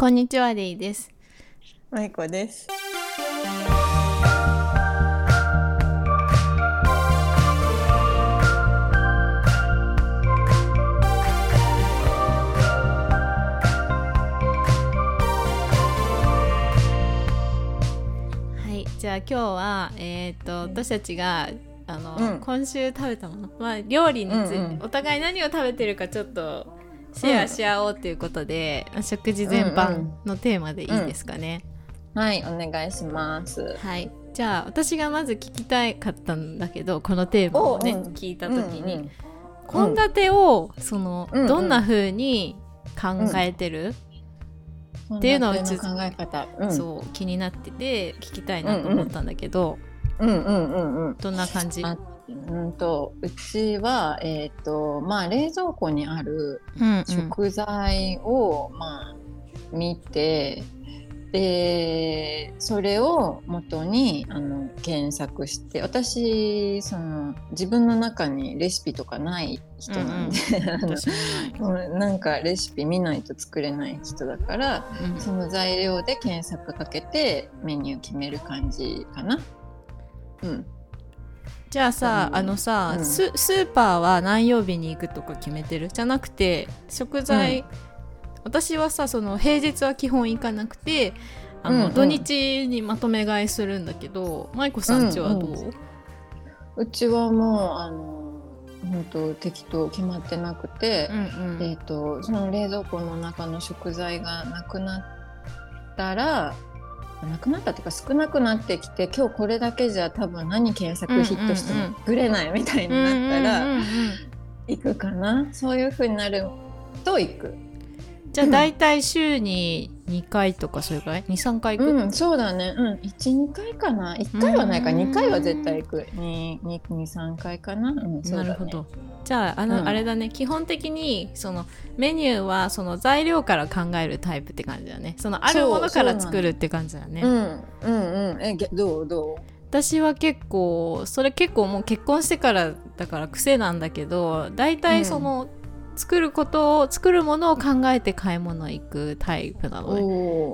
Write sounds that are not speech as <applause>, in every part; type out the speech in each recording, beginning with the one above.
こんにちは、レイです。まいこです。はい、じゃあ今日は、えっ、と、私たちが、あの、うん今週食べたもの、まあ、料理について、うんうんお互い何を食べてるかちょっと。シェアし合おうということで、食事全うんう般んのテーマでいいですかね。はい、お願いします。はい、じゃあ、私がまず聞きたかったんだけど、このテーマをね、おうん聞いた時に。うんうん献立を、その、うんうんどんな風に考えてる、っていうのをうち献立の考え方。うん、そう気になってて聞きたいなと思ったんだけど、うんうんうんうん。どんな感じ、あうんとうちはえっ、とまあ冷蔵庫にあるうんうん。食材を、まあ見てでそれを元にあの検索して私その自分の中にレシピとかない人なんで、うなんかレシピ見ないと作れない人だからうん。その材料で検索かけてメニュー決める感じかな。うん、じゃあさ、うん。あのさ、うん。ススーパーは何曜日に行くとか決めてる？じゃなくて食材、私はさその平日は基本行かなくてあの、うんうん。土日にまとめ買いするんだけど舞子さんちはどう、うんうちはもうあの本当適当決まってなくて、うんうん。えっ、とその冷蔵庫の中の食材がなくなったらなくなったっていうか少なくなってきて今日これだけじゃ多分何検索ヒットしても作れないみたいになったら行くかな？そういう風になると行く。じゃあ大体週に2回とかそれぐらい？23回行く、うん、そうだね。うん、一二回かな。一回はないか、うん二回は絶対行く。二二二三回かな。うん、ねなるほど。じゃああの、うんあれだね基本的にそのメニューはその材料から考えるタイプって感じだねそのあるものから作るって感じだねうん、うん、うん。え、げどう、どう？私は結構それ結構もう結婚してからだから癖なんだけど大体その、作ることを作るものを考えて買い物行くタイプなの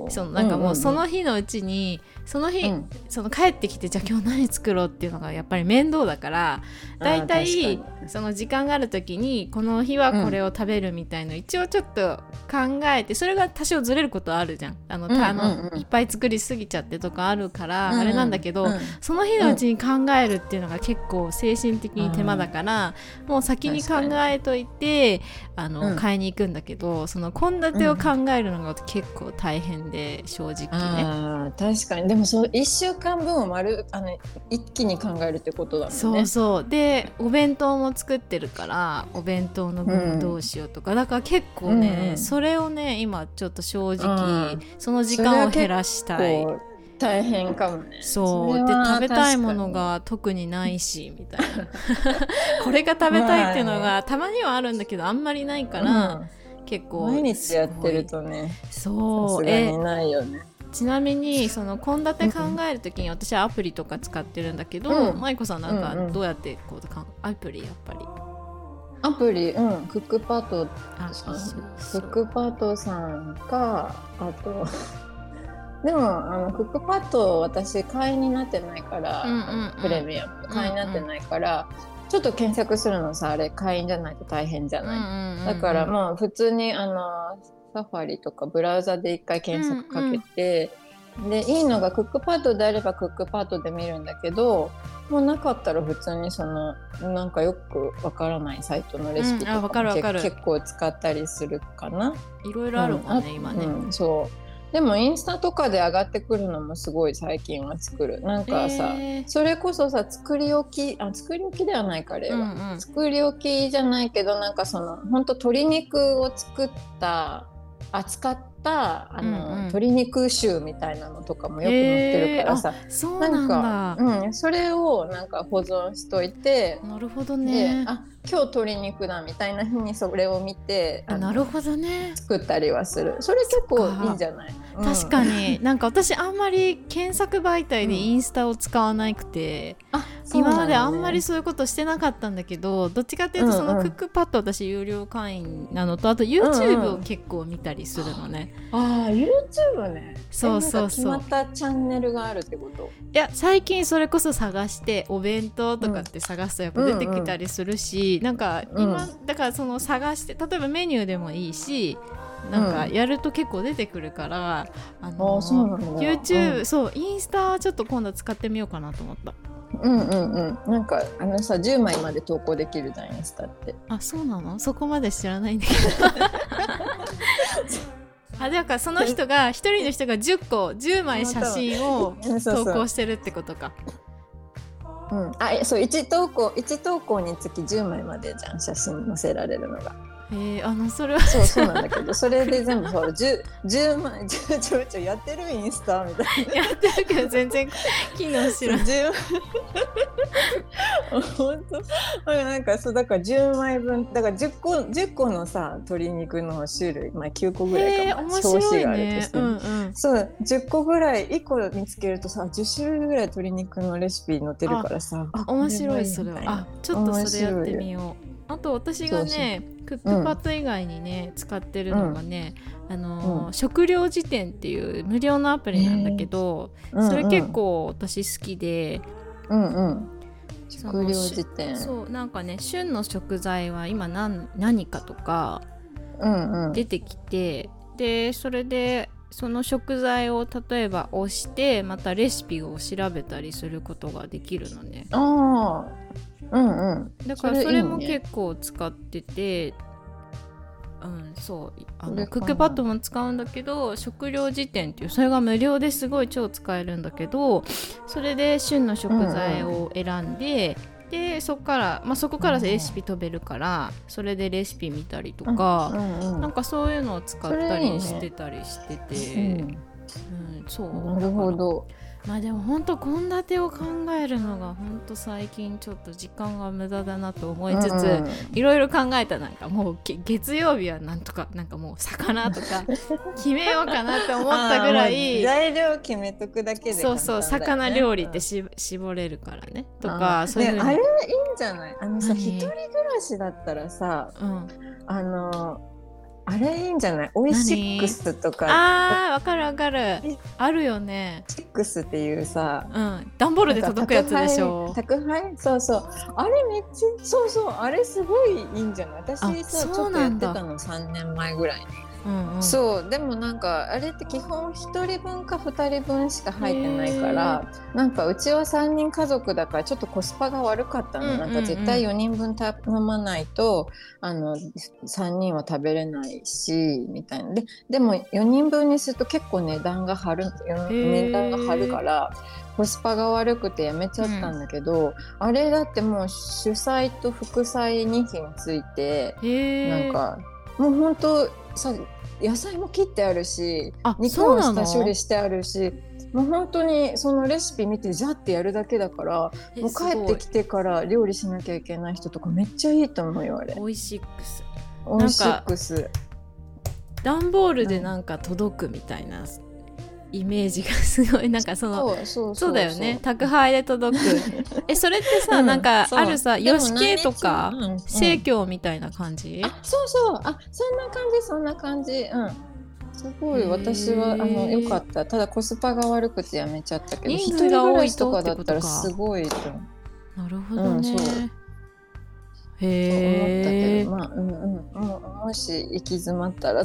ね。そのなんかもうそ、んんの日のうちにその日、うん。その帰ってきてじゃあ今日何作ろうっていうのがやっぱり面倒だから大あ体その時間がある時にこの日はこれを食べるみたいの一応ちょっと考えてそれが多少ずれることあるじゃん。あの、うんうんうん。あのいっぱい作りすぎちゃってとかあるから、うんあれなんだけど、うん。その日のうちに考えるっていうのが結構精神的に手間だから、もう先に考えといてあの、うん。買いに行くんだけどその献立を考えるのが結構大変で正直ね。確かに。でもそう一週間分を丸あの一気に考えるってことだもんね。そうそう。でお弁当も作ってるからお弁当の具どうしようとか、だから結構ね、うんそれをね今ちょっと正直、うん。その時間を減らしたい。大変かもね。そう。で食べたいものが特にないしみたいな。<laughs> これが食べたいっていうのがたまにはあるんだけどあんまりないか、らに結構うん毎日やってるとねさそう。えすがにないよね。ちなみにその献立考えるときに私はアプリとか使ってるんだけど、うん。舞子さんなんかうんうんどうやってこうかんアプリやっぱり。アプリ、うん、クックパッドあさんクックパッドさんかあと <laughs> でもあのクックパッド私会員になってないから、うんうんうん。プレミアム。会員になってないから、ちょっと検索するのさあれ会員じゃないと大変じゃない、だからまあ普通にあのサファリとかブラウザで一回検索かけて、でいいのがクックパッドであればクックパッドで見るんだけどもうなかったら普通にそのなんかよくわからないサイトのレシピとかもけか結構使ったりするかな。いろいろあるもんね、うん今ね、うんそう。でもインスタとかで上がってくるのもすごい最近は作る。なんかさ、えー。それこそさ作り置きあ作り置きではないかあれは、うんうん。作り置きじゃないけどなんかその本当鶏肉を作った扱ったあの、うんうん。鶏肉臭みたいなのとかもよく載ってるからさ、そうななんか、うん、それをなんか保存しといて、なるほどでねあ今日鶏肉だみたいな日にそれを見てあなるほどね。作ったりはする。それ結構いいんじゃない、確かに、に <laughs> なんか私あんまり検索媒体でインスタを使わなくて、うなんだね。今まであんまりそういうことしてなかったんだけどどっちかっていうとそうんうん。のクックパッド私有料会員なのとあと YouTube を結構見たりするのね、ああ YouTube ね。そうそうそう。決まったチャンネルがあるってこと？いや最近それこそ探してお弁当とかって探すとやっぱ出てきたりするし、うんうん、なんか今、うん、だからその探して例えばメニューでもいいしなんかやると結構出てくるから、うん、あの YouTube、うん、そうインスタちょっと今度使ってみようかなと思った。うんうんうん。なんかあのさ10枚まで投稿できるじゃんインスタって。あそうなの？そこまで知らないんだけど。<laughs> あだからその人が一人の人が10個10枚写真を <laughs> 投稿してるってことか。うん、あそう1投稿1投稿につき10枚までじゃん写真載せられるのが。えー、あのそれはそうそうなんだけどそれで全部そう 10, 10万ちょちょちょやってるインスタみたいな。やってるけど全然機能しない。<laughs> 本当。なんかそうだから10枚分だから10個 ,10 個のさ鶏肉の種類、まあ、9個ぐらいかも、表紙があるとして、うんうん、そう10個ぐらい1個見つけるとさ10種類ぐらい鶏肉のレシピ載ってるからさ。面白いそれは。あちょっとそれやってみようあと私がねクックパッド以外にね、うん、使ってるのがね、うん、あの、うん、食料辞典っていう無料のアプリなんだけど、それ結構私好きで、うんうん、食料辞典。そうなんかね旬の食材は今何何かとか出てきて、うんうん、でそれでその食材を例えば押してまたレシピを調べたりすることができるのね。あうんうん。だからそれも結構使っててうん、そうあのクックパッドも使うんだけど食料辞典っていうそれが無料ですごい超使えるんだけどそれで旬の食材を選んで、うんうん、でそこから、まあ、そこからレシピ飛べるから、それでレシピ見たりとか、うんうん、なんかそういうのを使ったりしてたりしてて、ね、うん、そうなるほどまあでも本当献立を考えるのが本当最近ちょっと時間が無駄だなと思いつついろいろ考えたなんかもう月曜日はなんとかなんかもう魚とか <laughs> 決めようかなって思ったぐらい材料決めとくだけで、ね、そうそう魚料理ってし絞れるからねとかそういうあれいいんじゃない？あのさ一人暮らしだったらさ、うん、あのあれいいんじゃない？オイシックスとか。あーわかるわかる。あるよね。シックスっていうさうん。段ボールで届くやつでしょ。宅配そうそう。あれめっちゃそうそう。あれすごいいいんじゃない？私さちょっとやってたの3年前ぐらいにうんうん、そうでもなんかあれって基本1人分か2人分しか入ってないからなんかうちは3人家族だからちょっとコスパが悪かったの、うんうんうん、なんか絶対4人分頼まないとあの3人は食べれないしみたいな。ででも4人分にすると結構値段が張る値段が張るからコスパが悪くてやめちゃったんだけど、うん、あれだってもう主菜と副菜2品ついてなんかもう本当さ野菜も切ってあるし肉も下処理してあるしもう本当にそのレシピ見てじゃってやるだけだからもう帰ってきてから料理しなきゃいけない人とかめっちゃいいと思うよあれ。オイシックス。オイシックス。段ボールでなんか届くみたいなイメージがすごいなんかそのそうだよね。宅配で届く。<laughs> えそれってさ、うん、なんかあるさよし系とか生協みたいな感じ、あそうそう。あそんな感じそんな感じ。うん。すごい私はあのよかった。ただコスパが悪くてやめちゃったけど人数が多いとかだったらすごいとなるほどね、うんへえ。まあ、うんうん。ももし行き詰まったら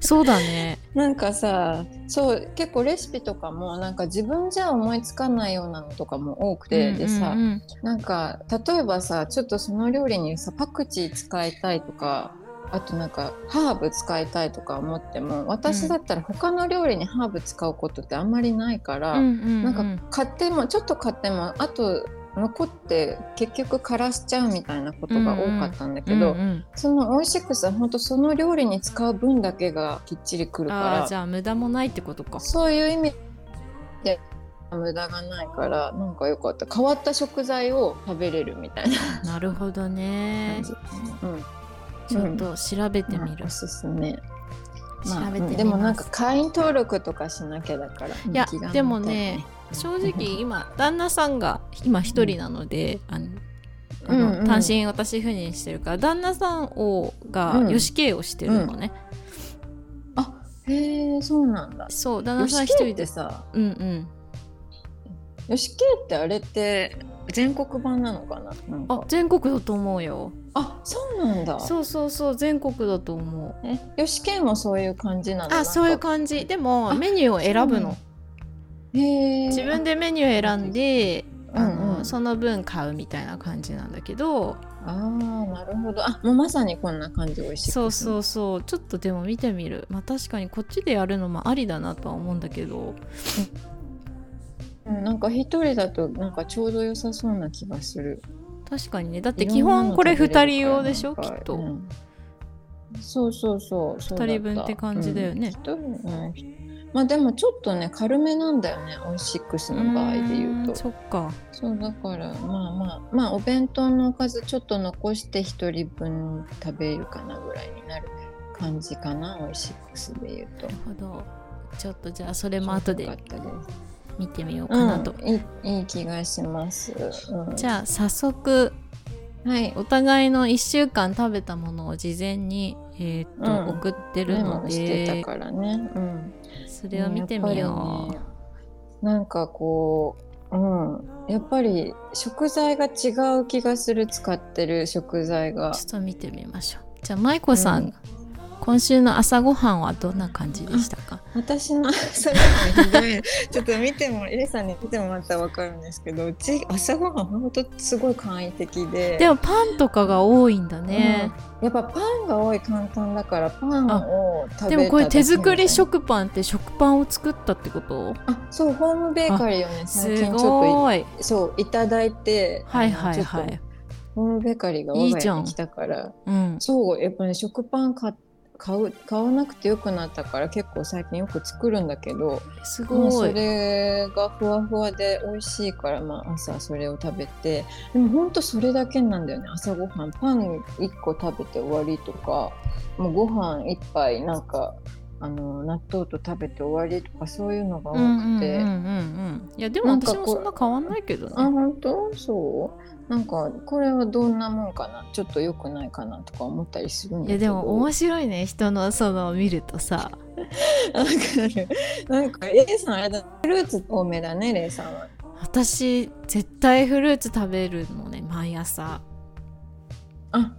そうだね。<laughs> なんかさ、そう結構レシピとかもなんか自分じゃ思いつかないようなのとかも多くて、うんうんうん、でさ、なんか例えばさ、ちょっとその料理にさパクチー使いたいとか。あとなんかハーブ使いたいとか思っても私だったら他の料理にハーブ使うことってあんまりないから、うんうんうん、なんか買ってもちょっと買ってもあと残って結局枯らしちゃうみたいなことが多かったんだけど、うんうん、そのオイシックスは本当その料理に使う分だけがきっちりくるからじゃあ無駄もないってことか。そういう意味で無駄がないからなんかよかった。変わった食材を食べれるみたいな。なるほどね、うん、ちょっと調べてみる、うん、おすすめ。まあ、でもなんか会員登録とかしなきゃだからいやでもね正直今旦那さんが今一人なので、あのあの、うんうん、単身私赴任してるから旦那さんをが、うん、吉慶をしてるのね、うん、あへえそうなんだ。そう旦那さん一人で。でさうんうん。よしけってあれって全国版なのかな？あ全国だと思うよ。あそうなんだ。そうそうそう全国だと思う。えよしけもそういう感じなの？あそういうじ感じ。でもあメニューを選ぶの自分でメニュー選んであの、うんうん。その分買うみたいな感じなんだけど。あーなるほど。あもうまさにこんな感じ美味しいそうそううそう。ちょっとでも見てみる。まあ確かにこっちでやるのもありだなとは思うんだけど。うん、なんか一人だとなんかちょうど良さそうな気がする。確かにね。だって基本これ2人用でしょ？きっと、うん。そうそうそう。そうだった。二人分って感じだよね。うん。一人うんまあでもちょっとね軽めなんだよねオイシックスの場合で言うと。そっか。そうだからまあまあまあお弁当のおかずちょっと残して一人分食べるかなぐらいになる感じかなオイシックスで言うと。なるほど。ちょっとじゃあそれも後で見てみようかなと、うん、いいいい気がします、うん、じゃあ早速はい。お互いの1週間食べたものを事前に、えーっとうん。送ってるメのモしてたでからね、うん、それを見てみよう、ねなんかこう、うん、やっぱり食材が違う気がする使ってる食材が。ちょっと見てみましょう。じゃあ舞子さん、うん今週の朝ごはんはどんな感じでしたか？私の朝ごはんひどい。<laughs> ちょっと見てもエレさんに見てもらったら分かるんですけどうち朝ごはんほんとすごい簡易的で。でもパンとかが多いんだね、うん。やっぱパンが多い簡単だからパンを食べたでもこれ手作り食パンって食パンを作ったってこと？あそうホームベーカリーをねす最近ちょっとごい。いそういただいてはいはいはい。とホームベーカリーが我い家に来たからうん。そうやっぱね食パン買買う買わなくてよくなったから結構最近よく作るんだけどすごい。れがふわふわで美味しいから、まあ、朝それを食べてでもほんとそれだけなんだよね。朝ごはん。パン1個食べて終わりとかもうご飯1杯なんかあの納豆と食べて終わりとかそういうのが多うんうんうんいやでも私もそんな変わんないけどあね本当？そう。なんかこれはどんなもんかな？ちょっと良くないかなとか思ったりするんだけど。いやでも面白いね人のその見るとさ。なんかねなんか A さんあれだフルーツ多めだねレイさんは。私絶対フルーツ食べるのね毎朝。あ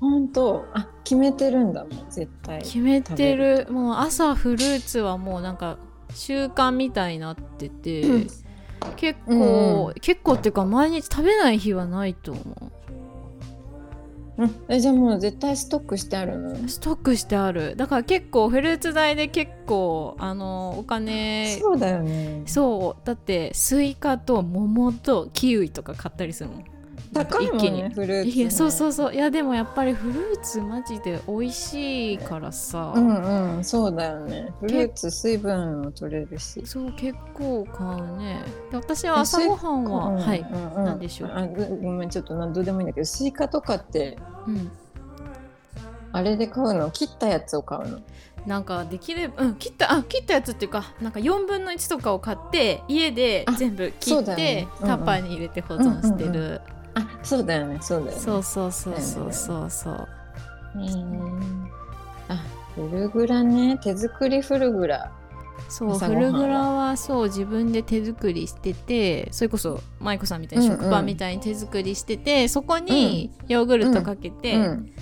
本当。あ決めてるんだもん絶対。決めてる。もう朝フルーツはもうなんか習慣みたいになってて、うん。結構、うんうん。結構っていうか毎日食べない日はないと思う。ん。えじゃあもう絶対ストックしてあるの？うストックしてある。だから結構フルーツ代で結構あのお金そうだよね。そう。だってスイカと桃とキウイとか買ったりするもん高いもん一気に。ねフルーツ、ね、いやそうそうそう。いやでもやっぱりフルーツマジで美味しいからさ、うんうんそうだよね。フルーツ水分も取れるし。そう結構買うね。で私は朝ごはんは、うんはい、うんうん、なんでしょう。あごごめんちょっと何どうでもいいんだけどスイカとかってうん、あれで買うの切ったやつを買うの？なんかできれば、うん、切ったあ切ったやつっていうかなんか4分の1とかを買って家であ全部切って、ね。うんうん。タッパーに入れて保存してる、うんうんあそうだよね。そうだよね。そうそうそうそうそう。そうへー。あフルグラね。手作りフルグラ。そうフルグラはそう自分で手作りしててそれこそ舞子さんみたいにうんうん。食パンみたいに手作りしてて、そこにヨーグルトかけてうん。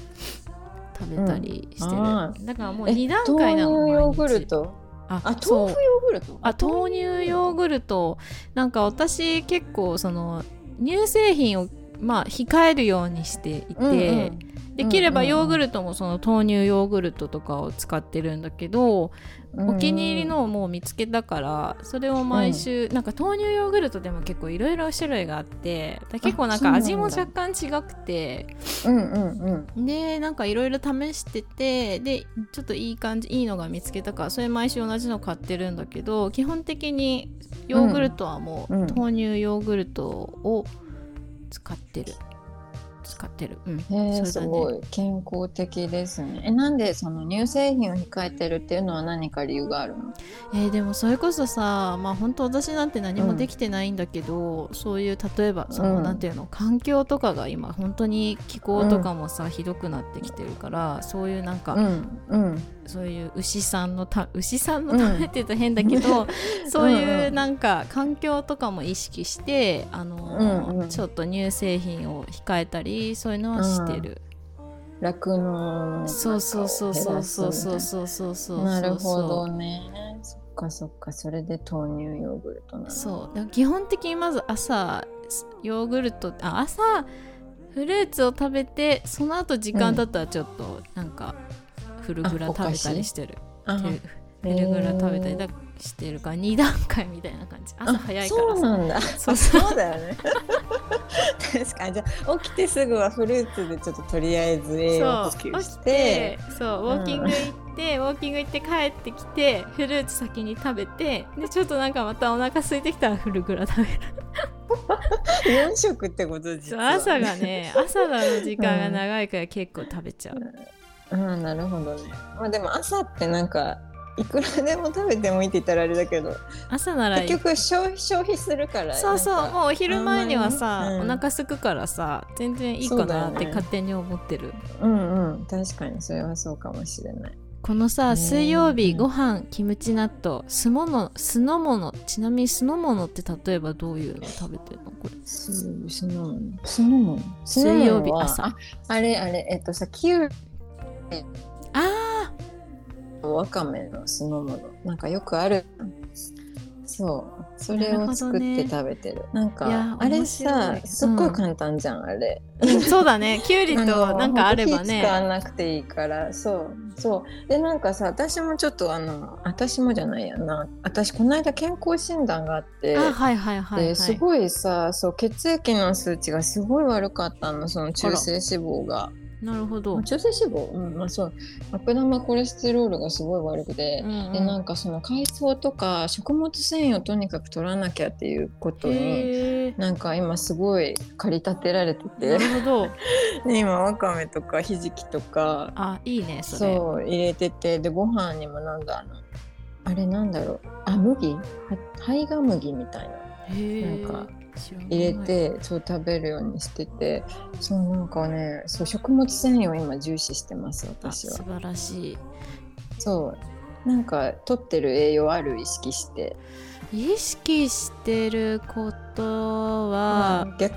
食べたりしてる、うん。あだからもうえ2段階なの豆乳ヨーグルト？ああ豆腐ヨーグルト？あ豆乳ヨーグルト。なんか私結構その乳製品をまあ控えるようにしていて、うんうん。できればうんうんうん。ヨーグルトもその豆乳ヨーグルトとかを使ってるんだけど、お気に入りのをもう見つけたからそれを毎週、なんか豆乳ヨーグルトでも結構いろいろ種類があってだ結構なんか味も若干違くてうんうんうん。でなんかいろいろ試しててでちょっといい感じいいのが見つけたからそれ毎週同じの買ってるんだけど基本的にヨーグルトはもう、うん。豆乳ヨーグルトを使ってる。使ってる、うん、ね。すごい健康的ですね。え、なんでその乳製品を控えてるっていうのは何か理由があるの？えーでもそれこそさまあ本当私なんて何もできてないんだけど、そういう例えばその、うんなんていうの環境とかが今本当に気候とかもさ、ひどくなってきてるからそういうなんか、うんうん。そういう牛さんのた牛さんのためって言うと変だけど、そういうなんか環境とかも意識してあの、うんうん。ちょっと乳製品を控えたりそういうのはしてる、酪農のそうそうそうそうそうそううそうそうそうなるほどね。そっかそっかそれで豆乳ヨーグルトなの。そう。基本的にまず朝ヨーグルトあ朝フルーツを食べてその後時間だったらちょっとなんかフルグラ食べたりしてる。あフルフルグラ食べたり。だしてるから2段階みたいな感じ。朝早いから。そうさなんだ。そうあ <laughs> そうだよね。確かに。じゃあ起きてすぐはフルーツでちょっととりあえず栄養補給して。て。そうウォーキング行って、ウォーキング行って帰ってきてフルーツ先に食べてでちょっとなんかまたお腹空いてきたらフルグラ食べる。4食ってことそう実は、朝がね朝の時間が長いから結構食べちゃう、うんなるほどね。まあでも朝ってなんかいくらでも食べてもいいって言ったらあれだけど朝なら結局消費消費するからそうそうもうお昼前にはさ、うん。お腹すくからさ全然いいかなって勝手に思ってる、うんうん確かにそれはそうかもしれない。このさね水曜日うんご飯キムチ納豆酢物酢の物ちなみに酢の物って例えばどういうの？食べてるの？これ。酢酢の物。酢の物水曜日朝。ああれあれえっとさキュウあわかめの酢の物。なんかよくある。そう。それを作って食べてる。なんいやかあれさすっごい簡単じゃん、あれ。ーそうだね。きゅうりとなんかあればほんと火使わねなくていいから。そう。そう。でなんかさ私もちょっとあの私もじゃないやな。私この間健康診断があって。あはいはいはいはい。ですごいさそう血液の数値がすごい悪かったの。その中性脂肪がなるほど、中性脂肪うんまあそう。悪玉コレステロールがすごい悪くて、うんうん。でなんかその海藻とか食物繊維をとにかく取らなきゃっていうことになんか今すごい駆り立てられてなてるほど。<laughs> で今わかめとかひじきとかあいいねそれ。そう入れててでご飯にもなんだあのあれなんだろう。あ麦？は胚芽麦みたいな。なんか入れてそう食べるようにしててそうなんかねそう食物繊維を今重視してますあ私は。素晴らしい。そうなんか取ってる栄養ある意識して。意識してることは、まあ逆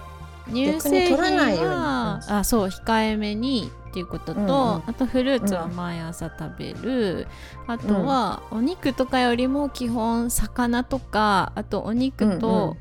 乳製品はあそう控えめにっていうことと、うんうん。あとフルーツは毎朝食べる、あとはお肉とかよりも基本魚とかあとお肉うんうとん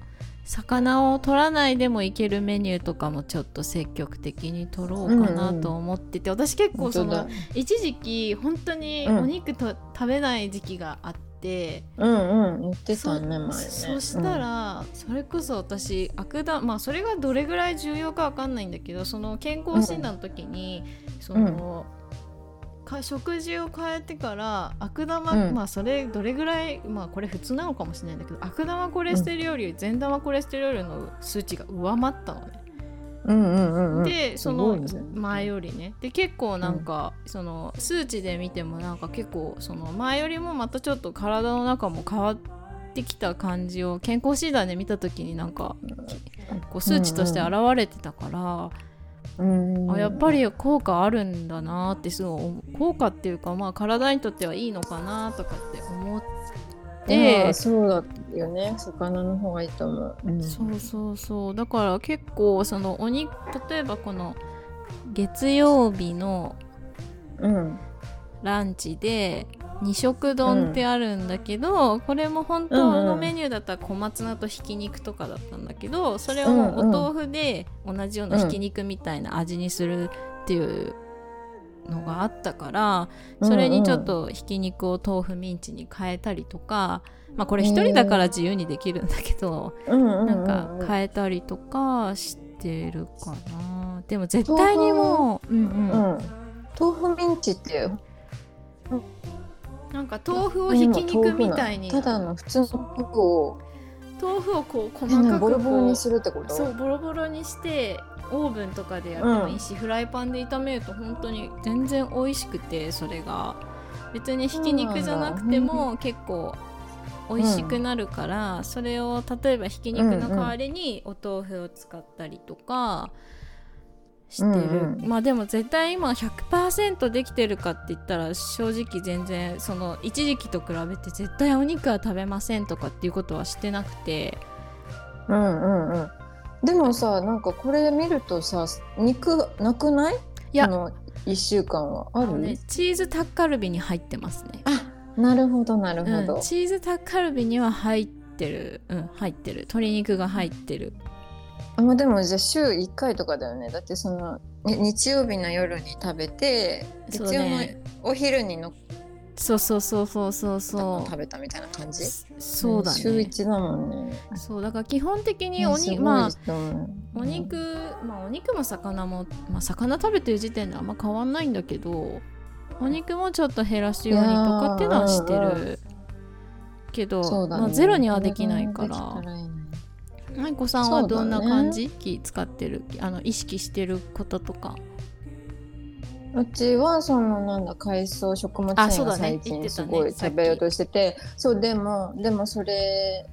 魚を取らないでもいけるメニューとかもちょっと積極的に取ろうかなと思ってて、私結構その一時期本当にうん。お肉と、食べない時期があって。うんうん言ってたね前ね。そしたら、それこそ私悪玉まあそれがどれぐらい重要かわかんないんだけどその健康診断の時に、その、か食事を変えてから悪玉、うん。まあそれどれぐらいまあこれ普通なのかもしれないんだけど悪玉コレステロールより善玉コレステロールの数値が上回ったのね。うんうんうんうん。でその前よりね。で結構なんか、その数値で見てもなんか結構その前よりもまたちょっと体の中も変わってきた感じを健康診断で見た時になんかこう数値として現れてたから、うんあやっぱり効果あるんだなってすごい効果っていうかまあ体にとってはいいのかなとかって思って。でそうだよね。魚の方がいいと思う、うん。そうそうそう。だから結構そのお肉例えばこの月曜日のうん。ランチで二色丼ってあるんだけど、これも本当のメニューだったら小松菜とひき肉とかだったんだけどそれをもうお豆腐で同じようなひき肉みたいな味にするっていうのがあったからそれにちょっとひき肉を豆腐ミンチに変えたりとか、まあこれ一人だから自由にできるんだけど、うんうんうん。なんか変えたりとかしてるかな。でも絶対にもう、うんうん。うん。豆腐ミンチってなんか豆腐をひき肉みたいに。ただの普通の豆腐を。豆腐をこう細かくボロボロにするってこと？そうボロボロにしてオーブンとかでやってもいいし、フライパンで炒めると本当に全然美味しくてそれが。別にひき肉じゃなくても結構美味しくなるから、それを例えばひき肉の代わりにお豆腐を使ったりとかしてる、うんうん。まあでも絶対今100%できてるかって言ったら正直全然その一時期と比べて絶対お肉は食べませんとかっていうことはしてなくて。うんうんうん。でもさなんかこれ見るとさ肉なくない？いや。この1週間はある？ね、チーズタッカルビに入ってますね、あなるほどなるほど、うん、チーズタッカルビには入ってる。うん入ってる。鶏肉が入ってるあまあでもじゃあ週1回とかだよね。だってそのに日曜日の夜に食べてそう月曜のねお昼にのそうそうそうそうそう。そ食べたみたいな感じ？うそうだ週ね1だもんね。そうだから基本的におにまあお肉まあお肉も魚も、まあ、魚食べてる時点であんま変わんないんだけどお肉もちょっと減らすようにとかっていうのはしてるけど、ね。まあ、ゼロにはできないから舞子さんはどんな感じ、気使ってる？あの意識してることとか。うちはそのなんだ海藻食物繊維が最近すごい食べようとしてて。そうでもでもそれ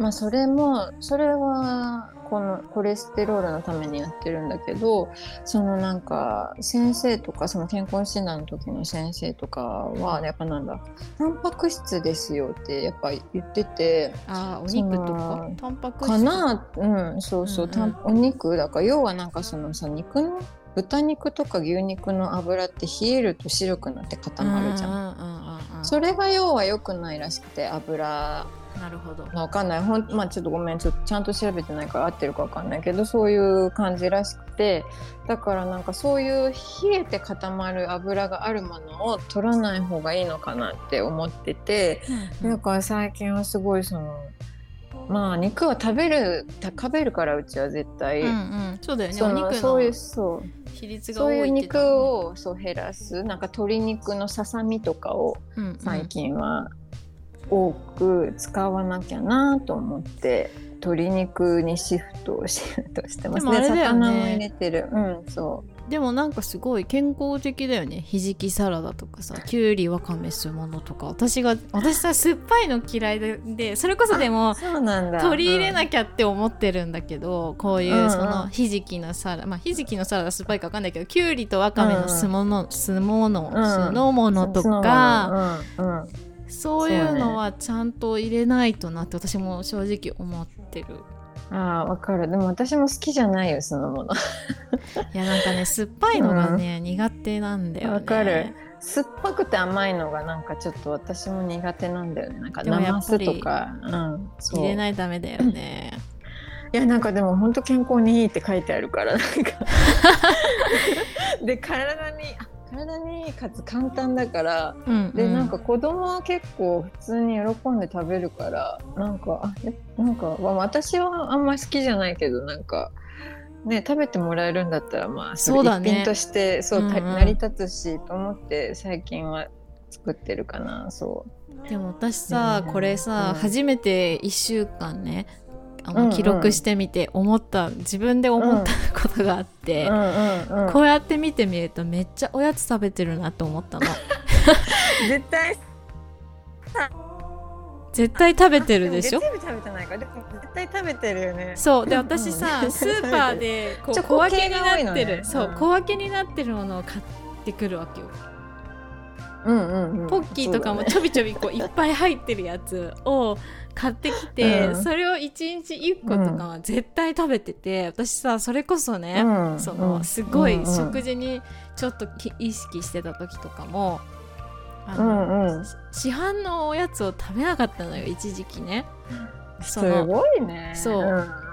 まあそれもそれはこのコレステロールのためにやってるんだけどそのなんか先生とかその健康診断の時の先生とかはやっぱなんだタンパク質ですよってやっぱ言っててあーお肉とか？タンパク質か？なうんそうそう、うんうん。お肉だから要はなんかそのさ肉の豚肉とか牛肉の油って冷えると白くなって固まるじゃん。それが要は良くないらしくて油なるほど。わかんない。ほんまあちょっとごめん。ちょっとちゃんと調べてないから合ってるかわかんないけどそういう感じらしくて。だからなんかそういう冷えて固まる油があるものを取らない方がいいのかなって思ってて。だから最近はすごいそのまあ肉は食べる食べるからうちは絶対。うんうん、そうだよね。そお肉のそういうのそう。比率がそういう肉をそう減らす。なんか鶏肉のささみとかを最近は多く使わなきゃなと思って鶏肉にシフトをしようとしてます。でもあれだよね。魚も入れてる。うんそでもなんかすごい健康的だよね。ひじきサラダとかさきゅうりわかめ酢物とか。私が私さ酸っぱいの嫌いででそれこそでもうそうなんだ。取り入れなききゃって思ってるんだけど、こういううんうん。そのひじきのサラダまあひじきのサラダ酸っぱいか分かんないけどきゅうりとわかめの酢物、酢物うん。酢の物とか、うんうんそういうのはちゃんと入れないとなって私も正直思ってる。ああわかる。でも私も好きじゃないよそのもの。<laughs> いやなんかね酸っぱいのがね、苦手なんだよね。わかる。酸っぱくて甘いのがなんかちょっと私も苦手なんだよね。なんかでもやナマっぱりスとか、うん、入れないとダメだよね。<laughs> いやなんかでも本当健康にいいって書いてあるからなんか。<laughs> で体にあ体にいいかつ簡単だからうんで、なんか子供は結構普通に喜んで食べるからなんかなんか、まあ、私はあんまり好きじゃないけどなんかね食べてもらえるんだったらまあそうだね。一品としてそう,、たうんうん。成り立つしと思って最近は作ってるかなそう。でも私さ、うんこれさ、うん。初めて1週間ねあの、うんうん。記録してみて思った自分で思ったことがあって、うんうんうんこうやって見てみるとめっちゃおやつ食べてるなと思ったの。<laughs> 絶対。絶対食べてるでしょ？月曜日食べてないからでも絶対食べてるよね。そうでうん私さ、うん。スーパーでこう小分けになってる、のね。そううん。小分けになってるものを買ってくるわけよ、うんうんうん。ポッキーとかもちょびちょびこういっぱい入ってるやつを買ってきて、うん。それを1日1個とかは絶対食べてて、私さそれこそね、うん。そうん。のすごいうん。うん食事にちょっとき意識してた時とかもあうの、んうん。市販のおやつを食べなかったのよ一時期ね。すごいね。そうん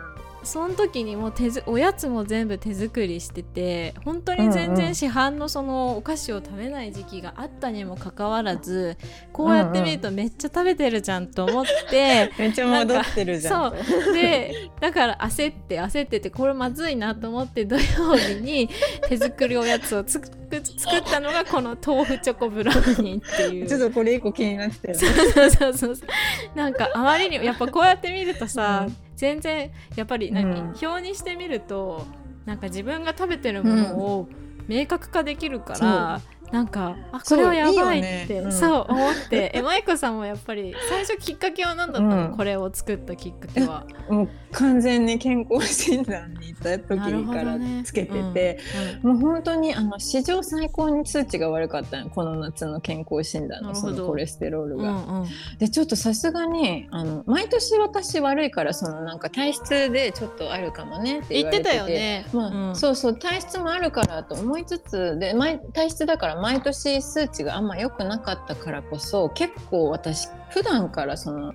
その時にもう手ずおやつも全部手作りしてて本当に全うんうん然市販のそのお菓子を食べない時期があったにもかかわらずこうやって見るとめっちゃ食べてるじゃんと思って、<laughs> めっちゃ戻ってるじゃんそう。でだから焦って焦っててこれまずいなと思って土曜日に手作りおやつをつく作ったのがこの豆腐チョコブラウニーっていう。<laughs> ちょっとこれ一個気になってるそうそうそうそう。なんかあまりにやっぱこうやって見るとさ、うん全然やっぱり何、うん。表にしてみるとなんか自分が食べてるものを明確化できるから、なんかあこれはやばいってそう、ね。うん、そう思って。<laughs> え舞子さんもやっぱり最初きっかけは何だったの、うん、これを作ったきっかけは。<laughs> もう完全に健康診断に行った時からつけてて、ねうん、もう本当にあの史上最高に数値が悪かったの。この夏の健康診断のそのコレステロールが。うんうん、でちょっとさすがにあの毎年私悪いからそのなんか体質でちょっとあるかもねって言ってたよね。まあそうそう体質もあるからと思いつつで体質だから毎年数値があんま良くなかったからこそ結構私普段からその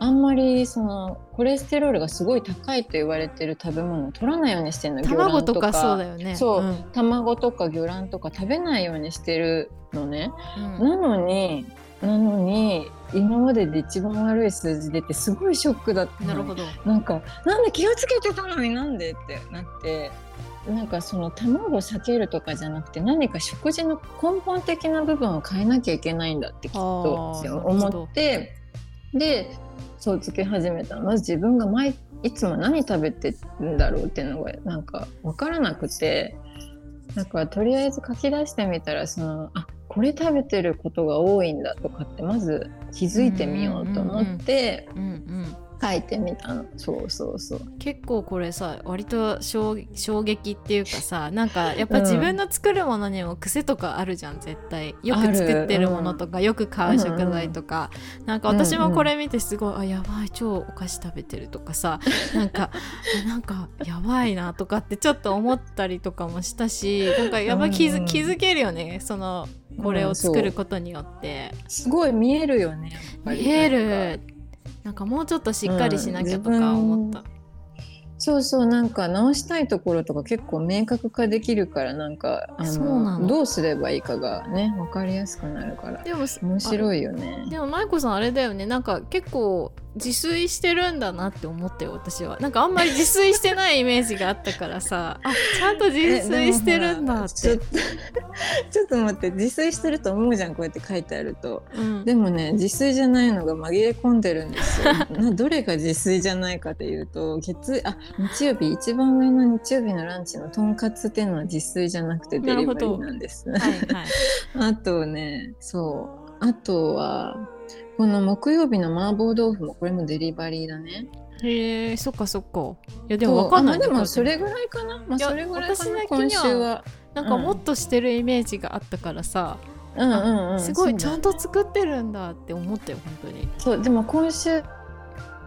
あんまりそのコレステロールがすごい高いと言われてる食べ物を取らないようにしてるの卵とかそうだよね。そう、うん、卵とか魚卵とか食べないようにしてるのね、うん、なのになのに今までで一番悪い数字出てすごいショックだったなるほど。なんかなんで気をつけてたのになんでってなってなんかその卵を避けるとかじゃなくて何か食事の根本的な部分を変えなきゃいけないんだってきっと思ってでそうつけ始めたまず自分が毎いつも何食べてるんだろうっていうのがなんか分からなくてだからとりあえず書き出してみたらそのあこれ食べてることが多いんだとかってまず気づいてみようと思って。うんうんうん書いてみたの。そうそうそう。結構これさ割と衝撃っていうかさ <laughs> なんかやっぱ自分の作るものにも癖とかあるじゃん絶対。よく作ってるものとか、うん、よく買う食材とか、うん、なんか私もこれ見てすごい、うんうん、あやばい超お菓子食べてるとかさなんかなんかやばいなとかってちょっと思ったりとかもしたしなんかやばい気づ,、気づけるよねそのこれを作ることによって、すごい見えるよね見えるなんかもうちょっとしっかりしなきゃとか思った、うん、そうそうなんか直したいところとか結構明確化できるからなんかあのどうすればいいかがね分かりやすくなるから。でも面白いよね。でも舞子さんあれだよね。なんか結構自炊してるんだなって思ったよ私は。なんかあんまり自炊してないイメージがあったからさ。あちゃんと自炊してるんだって。ちょっと待って。自炊してると思うじゃんこうやって書いてあると、うん、でもね自炊じゃないのが紛れ込んでるんですよ。<laughs> などれが自炊じゃないかっていうと月あ日曜日一番上の日曜日のランチのとんかつっていうのは自炊じゃなくてデリバリーなんです、はいはい、<laughs> あとねそう。あとはこの木曜日の麻婆豆腐もこれもデリバリーだね。へえそっかそっか。いやでも分かんない、でもそれぐらいかな？まあ、それぐらいかな？今週は。なんかもっとしてるイメージがあったからさ。うんうんうん、すごいちゃんと作ってるんだって思ったよ本当に。そうでも今週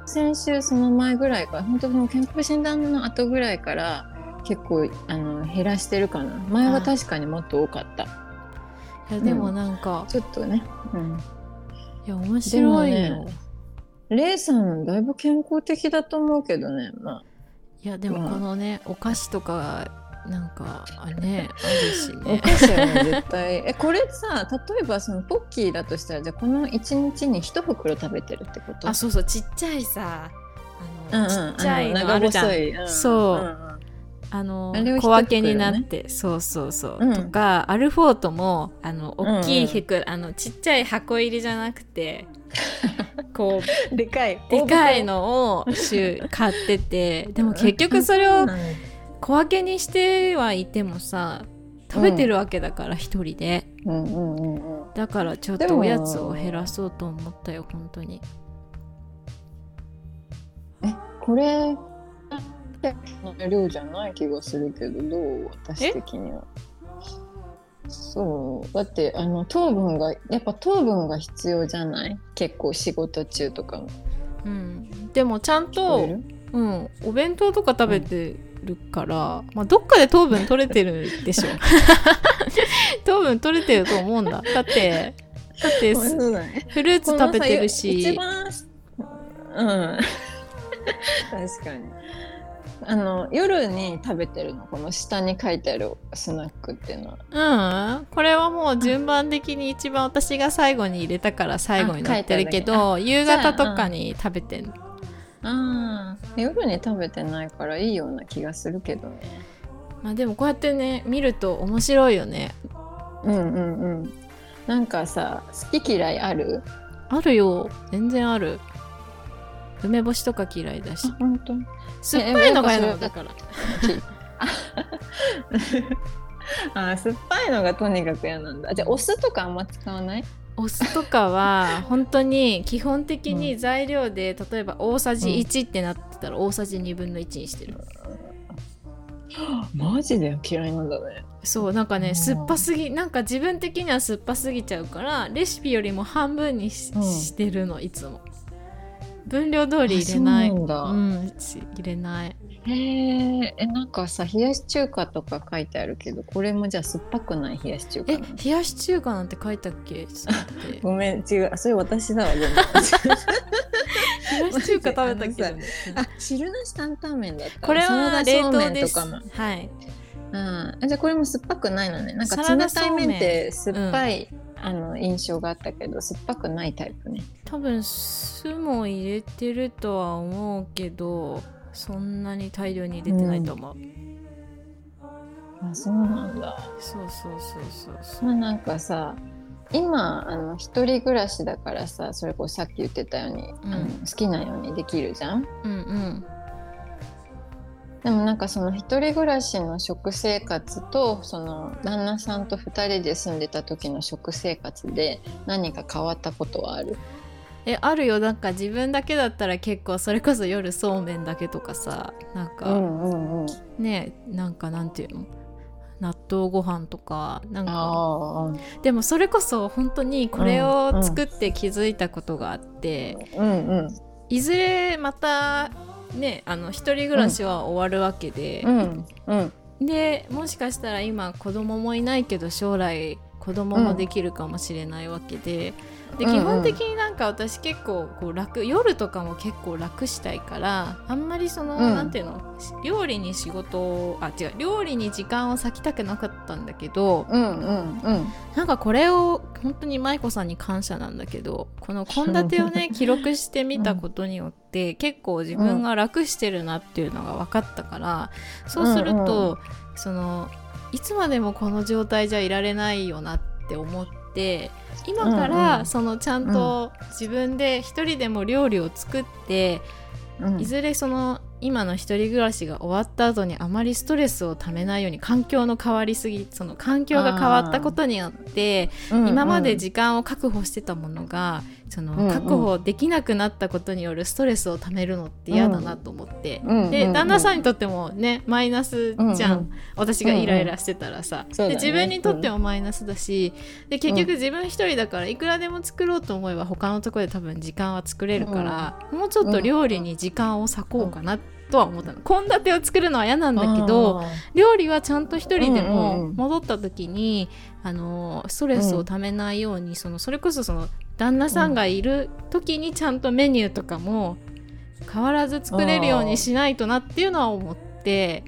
先週その前ぐらいから本当に健康診断の後ぐらいから結構あの減らしてるかな前は確かにもっと多かった。いやでもなんか、うん、ちょっとね、うん、いや面白いよ、ね、レイさんだいぶ健康的だと思うけどね。まあ。いやでもこのね、まあ、お菓子とかなんかあねあるしね。お菓子はね絶対。えこれさ例えばそのポッキーだとしたらじゃあこの1日に1袋食べてるってこと？あそうそうちっちゃいさあの、うんうん、ちっちゃいのあるじゃん、うん、そう、うんうんあの小分けになって、そうそうそう、うん、とかアルフォートもあの大きい袋、うんうん、あのちっちゃい箱入りじゃなくて <laughs> こうでかい。でかいのを買っててでも結局それを小分けにしてはいてもさ食べてるわけだから一、人で、うんうんうんうん、だからちょっとおやつを減らそうと思ったよ本当に。えこれの量じゃない気がするけどどう？私的には。そう。だってあの糖分がやっぱ糖分が必要じゃない？結構仕事中とかも。うん、でもちゃんと、うん、お弁当とか食べてるから、うん、まあ、どっかで糖分取れてるでしょ。<laughs> 糖分取れてると思うんだ。だってだってフルーツ食べてるし。一番うん。確かにあの夜に食べてるのこの下に書いてあるスナックっていうのは。うん。これはもう順番的に一番私が最後に入れたから最後に載ってるけど夕方とかに食べてんの。ああ夜に食べてないからいいような気がするけどね。まあでもこうやってね見ると面白いよね。うんうんうん。なんかさ好き嫌いある？あるよ。全然ある梅干しとか嫌いだし。本当？酸っぱいのが嫌なのだから。あ酸っぱいのがとにかく嫌なんだ。じゃあお酢とかあんま使わない？お酢とかは本当に基本的に材料で、例えば大さじ1ってなってたら大さじ2分の1にしてる、マジで嫌いなんだね。そうなんかね酸っぱすぎなんか自分的には酸っぱすぎちゃうからレシピよりも半分にし,、してるのいつも分量通り入れない。うん入れない。へえなんかさ冷やし中華とか書いてあるけどこれもじゃあ酸っぱくない冷やし中華え冷やし中華なんて書いたっけ？ごめん違う。それ私だわ <laughs> 冷やし中華食べたっけ？あ汁なし担々麺だったこれは冷凍です。はい。うん、じゃあこれも酸っぱくないのね。なんか冷たい麺って酸っぱい、うん、あの印象があったけど酸っぱくないタイプね。多分酢も入れてるとは思うけどそんなに大量に入れてないと思う、うん、あそうなんだ。そうそうそうそう。そうまあなんかさ今あの一人暮らしだからさそれこそさっき言ってたように、うん、あの好きなようにできるじゃん？うんうん、でもなんかその一人暮らしの食生活とその旦那さんと2人で住んでた時の食生活で何か変わったことはある？えあるよ。なんか自分だけだったら結構それこそ夜そうめんだけとかさなんか、うんうんうん、ねなんかなんていうの？納豆ご飯とかなんか。でもそれこそ本当にこれを作って気づいたことがあって、うんうん、いずれまたねあの一人暮らしは終わるわけで、うんうん、でもしかしたら今子供もいないけど将来子供もできるかもしれないわけで、で基本的になんか私結構こう楽夜とかも結構楽したいからあんまりその、うん、なんていうの？料理に仕事をあ違う料理に時間を割きたくなかったんだけど、うんうんうん、なんかこれを本当に舞子さんに感謝なんだけどこの献立をね <laughs> 記録してみたことによって、結構自分が楽してるなっていうのが分かったからそうすると、うんうん、そのいつまでもこの状態じゃいられないよなって思って。今からそのちゃんと自分で一人でも料理を作って、いずれその今の一人暮らしが終わった後にあまりストレスをためないように環境の変わりすぎその環境が変わったことによって、今まで時間を確保してたものがその確保できなくなったことによるストレスをためるのって嫌だなと思って、で旦那さんにとってもねマイナスじゃん、私がイライラしてたらさ、で自分にとってもマイナスだしで結局自分一人だからいくらでも作ろうと思えば他のところで多分時間は作れるから、もうちょっと料理に時間を割こうかなってとは思ったの。献立を作るのは嫌なんだけど料理はちゃんと一人でも戻った時に、うんうん、あのストレスをためないように、うん、そのそれこそその旦那さんがいる時にちゃんとメニューとかも変わらず作れるようにしないとなっていうのは思って。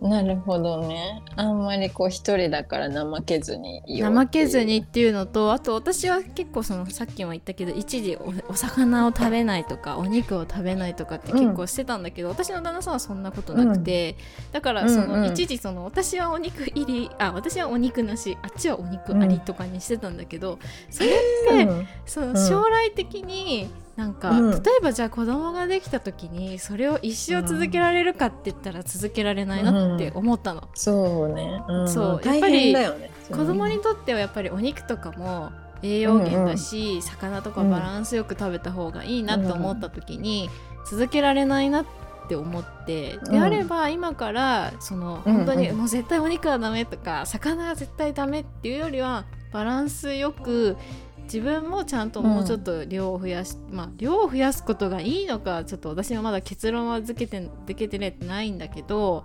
なるほどね。あんまりこう一人だから怠けずに怠けずにっていうのとあと私は結構そのさっきも言ったけど一時お魚を食べないとかお肉を食べないとかって結構してたんだけど、うん、私の旦那さんはそんなことなくて、うん、だからその一時その私はお肉入りあ私はお肉なしあっちはお肉ありとかにしてたんだけど、それって、その将来的になんか、うん、例えばじゃあ子供ができた時にそれを一生続けられるかって言ったら続けられないなって思ったの。うん、そうね、うん、そうやっぱり、ね、子供にとってはやっぱりお肉とかも栄養源だし、うんうん、魚とかバランスよく食べた方がいいなと思った時に、続けられないなって思ってであれば今からその本当にもう絶対お肉はダメとか魚は絶対ダメっていうよりはバランスよく自分もちゃんともうちょっと量を増やし、うん、まあ量を増やすことがいいのかちょっと私はまだ結論は付けてでけてないんだけど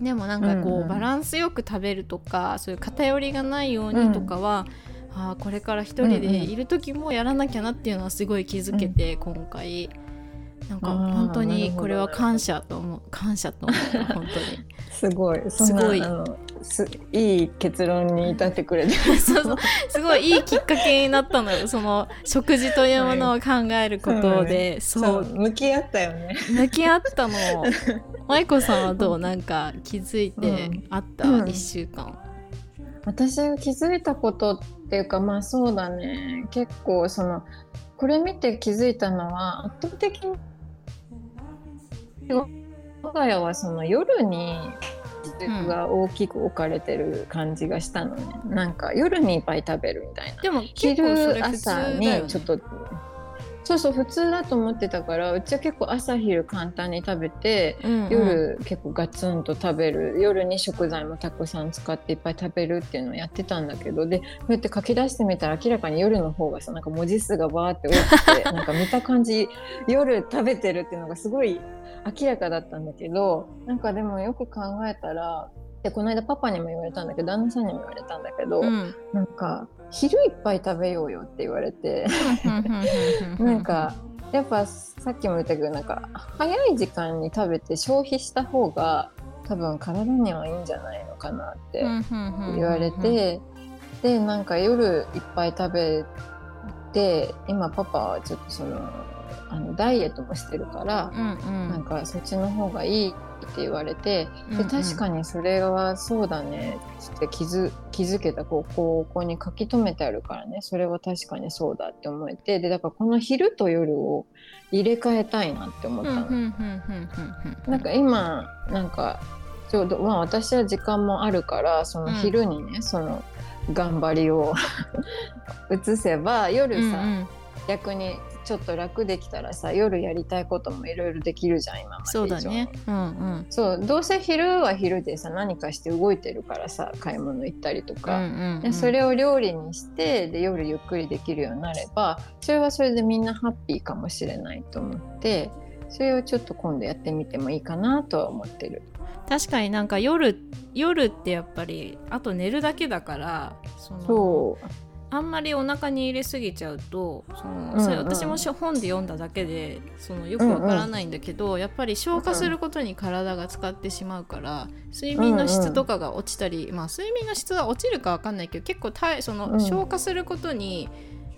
でもなんかこう、うんうん、バランスよく食べるとかそういう偏りがないようにとかは、うん、あこれから一人でいる時もやらなきゃなっていうのはすごい気づけて、うん、今回。なんか本当にこれは感謝と思う。感謝と思う本当にすごい。すごい。すいい結論に至ってくれて。<laughs> そうそう。すごいいいきっかけになったの。よその食事というものを考えることで、はい、そう。向き合ったよね。向き合ったの。<laughs> 舞子さんはどう？なんか気づいてあった、うん、1週間。私が気づいたことっていうかまあそうだね。結構そのこれ見て気づいたのは圧倒的に我が家はその夜に軸が大きく置かれてる感じがしたのね、うん、なんか夜にいっぱい食べるみたいなでも昼朝にちょっとそうそう普通だと思ってたからうちは結構朝昼簡単に食べて、うんうん、夜結構ガツンと食べる。夜に食材もたくさん使っていっぱい食べるっていうのをやってたんだけどでこうやって書き出してみたら明らかに夜の方がさなんか文字数がバーって多くて <laughs> なんか見た感じ夜食べてるっていうのがすごい明らかだったんだけどなんかでもよく考えたらでこの間パパにも言われたんだけど旦那さんにも言われたんだけど、うん、なんか昼いっぱい食べようよって言われて。なんかやっぱさっきも言ったけどなんか早い時間に食べて消費した方が多分体にはいいんじゃないのかなって言われて。でなんか夜いっぱい食べて今パパはちょっとそのあのダイエットもしてるから、うんうん、なんかそっちの方がいいって言われて、うんうん、で確かにそれはそうだねって気づ気づけたこうここに書き留めてあるからね。それは確かにそうだって思えて。でだからこの昼と夜を入れ替えたいなって思ったの。なんか今なんかちょうどまあ私は時間もあるからその昼にね、うん、その頑張りを <laughs> 移せば夜さ、うんうん、逆にちょっと楽できたらさ夜やりたいこともいろいろできるじゃん今までそうだね、うんうん、そうどうせ昼は昼でさ何かして動いてるからさ買い物行ったりとか、うんうんうん、それを料理にしてで夜ゆっくりできるようになればそれはそれでみんなハッピーかもしれないと思ってそれをちょっと今度やってみてもいいかなとは思ってる。確かになんか夜夜ってやっぱりあと寝るだけだからそのあんまりお腹に入れすぎちゃうとその、それ私も本で読んだだけでそのよくわからないんだけど、うんうん、やっぱり消化することに体が使ってしまうから睡眠の質とかが落ちたり、うんうん、まあ睡眠の質は落ちるかわかんないけど結構その、消化することに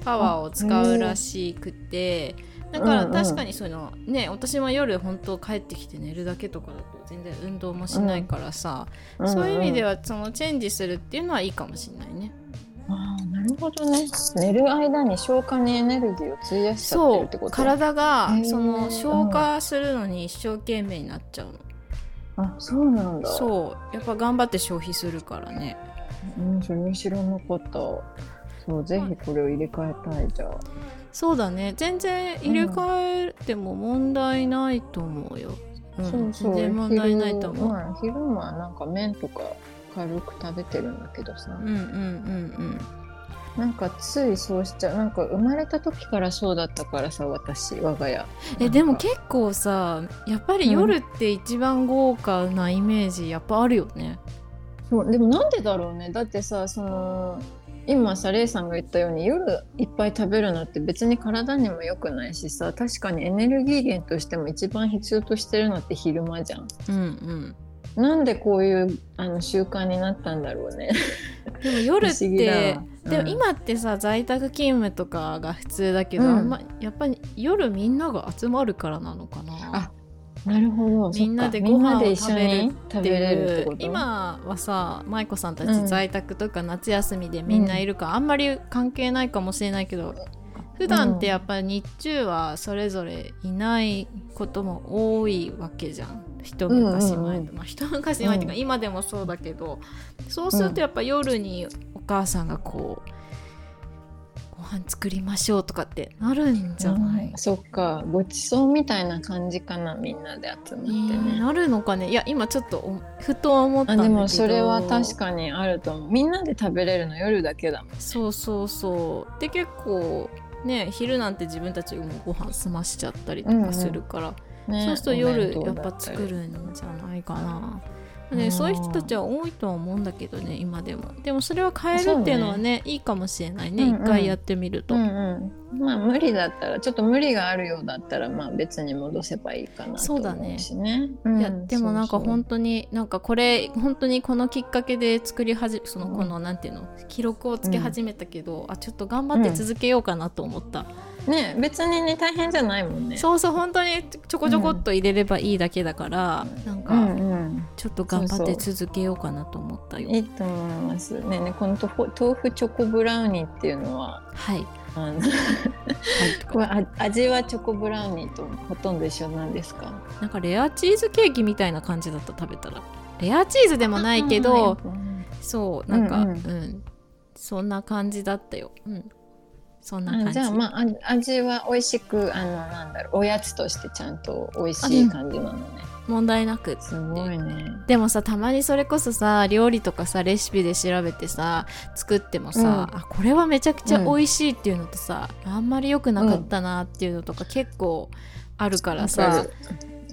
パワーを使うらしくて。だから確かにその、ね私も夜本当帰ってきて寝るだけとかだと全然運動もしないからさ、そういう意味ではそのチェンジするっていうのはいいかもしれないね。あなるほどね。寝る間に消化にエネルギーを費やしちゃってるってこと？体がその消化するのに一生懸命になっちゃうの、あそうなんだ。そうやっぱ頑張って消費するからね。うんそれ知らなかった。そうぜひこれを入れ替えたいじゃあ。そうだね。全然入れ替えても問題ないと思うよ、うん、そうそう。全然問題ないと思う、まあ、昼間なんか麺とか軽く食べてるんだけどさ、うんうんうんうんなんかついそうしちゃう。なんか生まれた時からそうだったからさ私我が家。えでも結構さやっぱり夜って一番豪華なイメージやっぱあるよね、うん、そうでもなんでだろうね。だってさその今さレイさんが言ったように夜いっぱい食べるのって別に体にも良くないしさ確かにエネルギー源としても一番必要としてるのって昼間じゃん。うんうんなんでこういうあの習慣になったんだろうね。でも夜って、うん、でも今ってさ在宅勤務とかが普通だけど、うん、あんまやっぱり夜みんなが集まるからなのかな。あなるほど。みんなでご飯を食べるっていう。今はさ舞子さんたち在宅とか夏休みでみんないるか、うん、あんまり関係ないかもしれないけど普段ってやっぱり日中はそれぞれいないことも多いわけじゃん一昔前と、まあ、一昔前っていうか、今でもそうだけどそうするとやっぱ夜にお母さんがこうご飯作りましょうとかってなるんじゃない、うん、そっか。ごちそうみたいな感じかなみんなで集まってね、なるのかね。いや今ちょっとふと思ったんだけど。でもそれは確かにあると思う。みんなで食べれるの夜だけだもん、ね、そうそうそう。で結構ね昼なんて自分たちもご飯済ましちゃったりとかするから、うんうんね、そうすると夜やっぱ作るんじゃないかな。ね、そういう人たちは多いとは思うんだけどね今でも。でもそれは変えるっていうのはね、ね、いいかもしれないね。一、回やってみると、うんうん、まあ無理だったらちょっと無理があるようだったらまあ別に戻せばいいかなと思うしね、うん、いやでもなんか本当になんかこれ本当にこのきっかけで作り始めそのこのなんていうの？記録をつけ始めたけど、あちょっと頑張って続けようかなと思った、ね別にね大変じゃないもんね。そうそう本当にちょこちょこっと入れればいいだけだから、うん、なんか、うんうん、ちょっと頑張って続けようかなと思ったよ。いいと思います。ねねこの豆腐チョコブラウニーっていうのははいあのこれあ味はチョコブラウニーとほとんど一緒なんですか？なんかレアチーズケーキみたいな感じだった食べたら。レアチーズでもないけどそうなんか、うん、うん、そんな感じだったよ、うん、そんな感じ。じゃあまあ味は美味しくあのなんだろうおやつとしてちゃんと美味しい感じなのね、問題なくすごいね。でもさたまにそれこそさ料理とかさレシピで調べてさ作ってもさ、うん、あこれはめちゃくちゃ美味しいっていうのとさ、うん、あんまり良くなかったなっていうのとか結構あるからさ、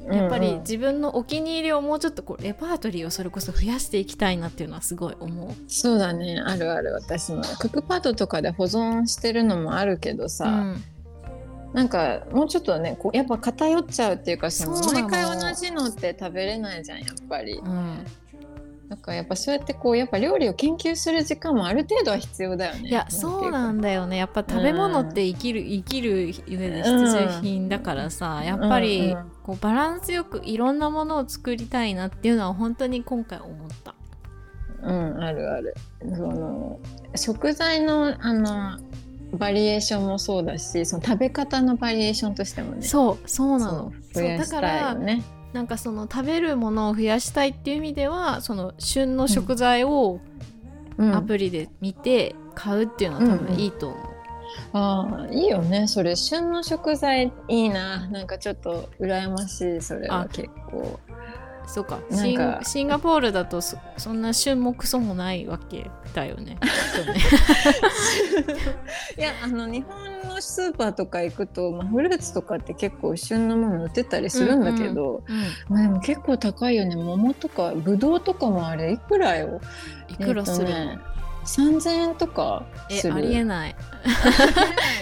うん、やっぱり自分のお気に入りをもうちょっとこうレパートリーをそれこそ増やしていきたいなっていうのはすごい思う。そうだね。あるある私も。クックパッドとかで保存してるのもあるけどさ、なんかもうちょっとねこうやっぱ偏っちゃうっていうかその毎回同じのって食べれないじゃんやっぱり。うんなんかやっぱそうやってこうやっぱ料理を研究する時間もある程度は必要だよね。いやそうなんだよねやっぱ食べ物って生きる、うん、生きる上で必需品だからさ、うん、やっぱりこうバランスよくいろんなものを作りたいなっていうのは本当に今回思った。うんあるある。その食材のあのバリエーションもそうだしその食べ方のバリエーションとしてもねそうそうなの。増やしたいよね。なんかその食べるものを増やしたいっていう意味ではその旬の食材をアプリで見て買うっていうのは多分いいと思う、うんうんああいいよね。それ旬の食材いいな。なんかちょっと羨ましいそれは結構そうか。シンシンガポールだとそそんな旬もクソもないわけだよね。<laughs> <laughs> いやあの日本のスーパーとか行くと、まあ、フルーツとかって結構旬のもの売ってたりするんだけど、うんうんうん、まあ、でも結構高いよね。桃とかぶどうとかもあれいくらよ？いくらするの、えね3000円とかえありえない。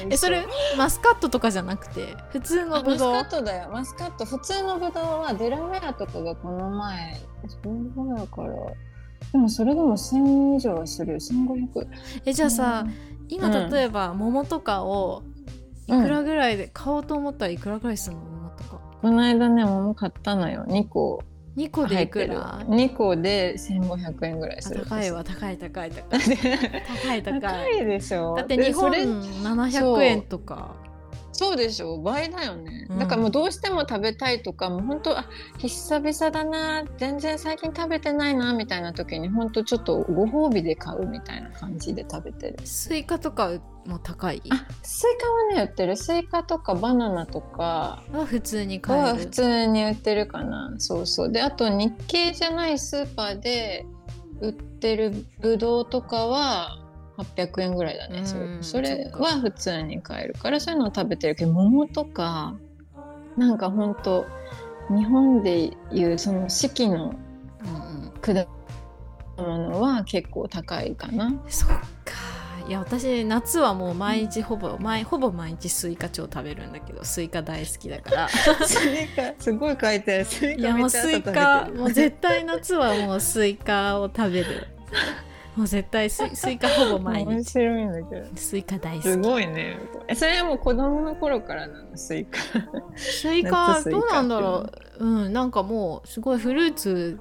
え <laughs> それマスカットとかじゃなくて普通のブドウ？マスカットだよ。マスカット。普通のブドウはデラウェアとかがこの前そんぐらいから。でもそれでも1000以上はするよ。1500えじゃあさ、うん、今例えば桃とかをいくらぐらいで買おうと思ったらいくらぐらいするの？桃とか。この間ね桃買ったのよ。2個2個でいくら ?2 個で1500円ぐらいする。高いわ。高い高い高い。高い <laughs> 高い。高いでしょ。だって日本700円とかそうでしょ倍だよね、うん、だからもうどうしても食べたいとかもう本当あ久々だな全然最近食べてないなみたいな時に本当ちょっとご褒美で買うみたいな感じで食べてる。スイカとかも高い？あスイカはね売ってる。スイカとかバナナとかは普通に買える。普通に売ってるかな。そうそう。であと日系じゃないスーパーで売ってるぶどうとかは800円ぐらいだね、そそれは普通に買えるからそういうのを食べてるけど桃とかなんかほんと日本でいうその四季の果物は結構高いかな。そっか。いや私夏はもう毎日ほぼ毎ほぼ毎日スイカ超食べるんだけどスイカ大好きだから。<laughs> スイカすごい書いてある。スイカいやもうスイカもう絶対夏はもうスイカを食べるもう絶対スイ <laughs> スイカほぼ毎日。面白いんだけど。スイカ大好き。すごいね。えそれはもう子供の頃からなの？スイカ。スイカどうなんだろう。うんなんかもうすごいフルーツ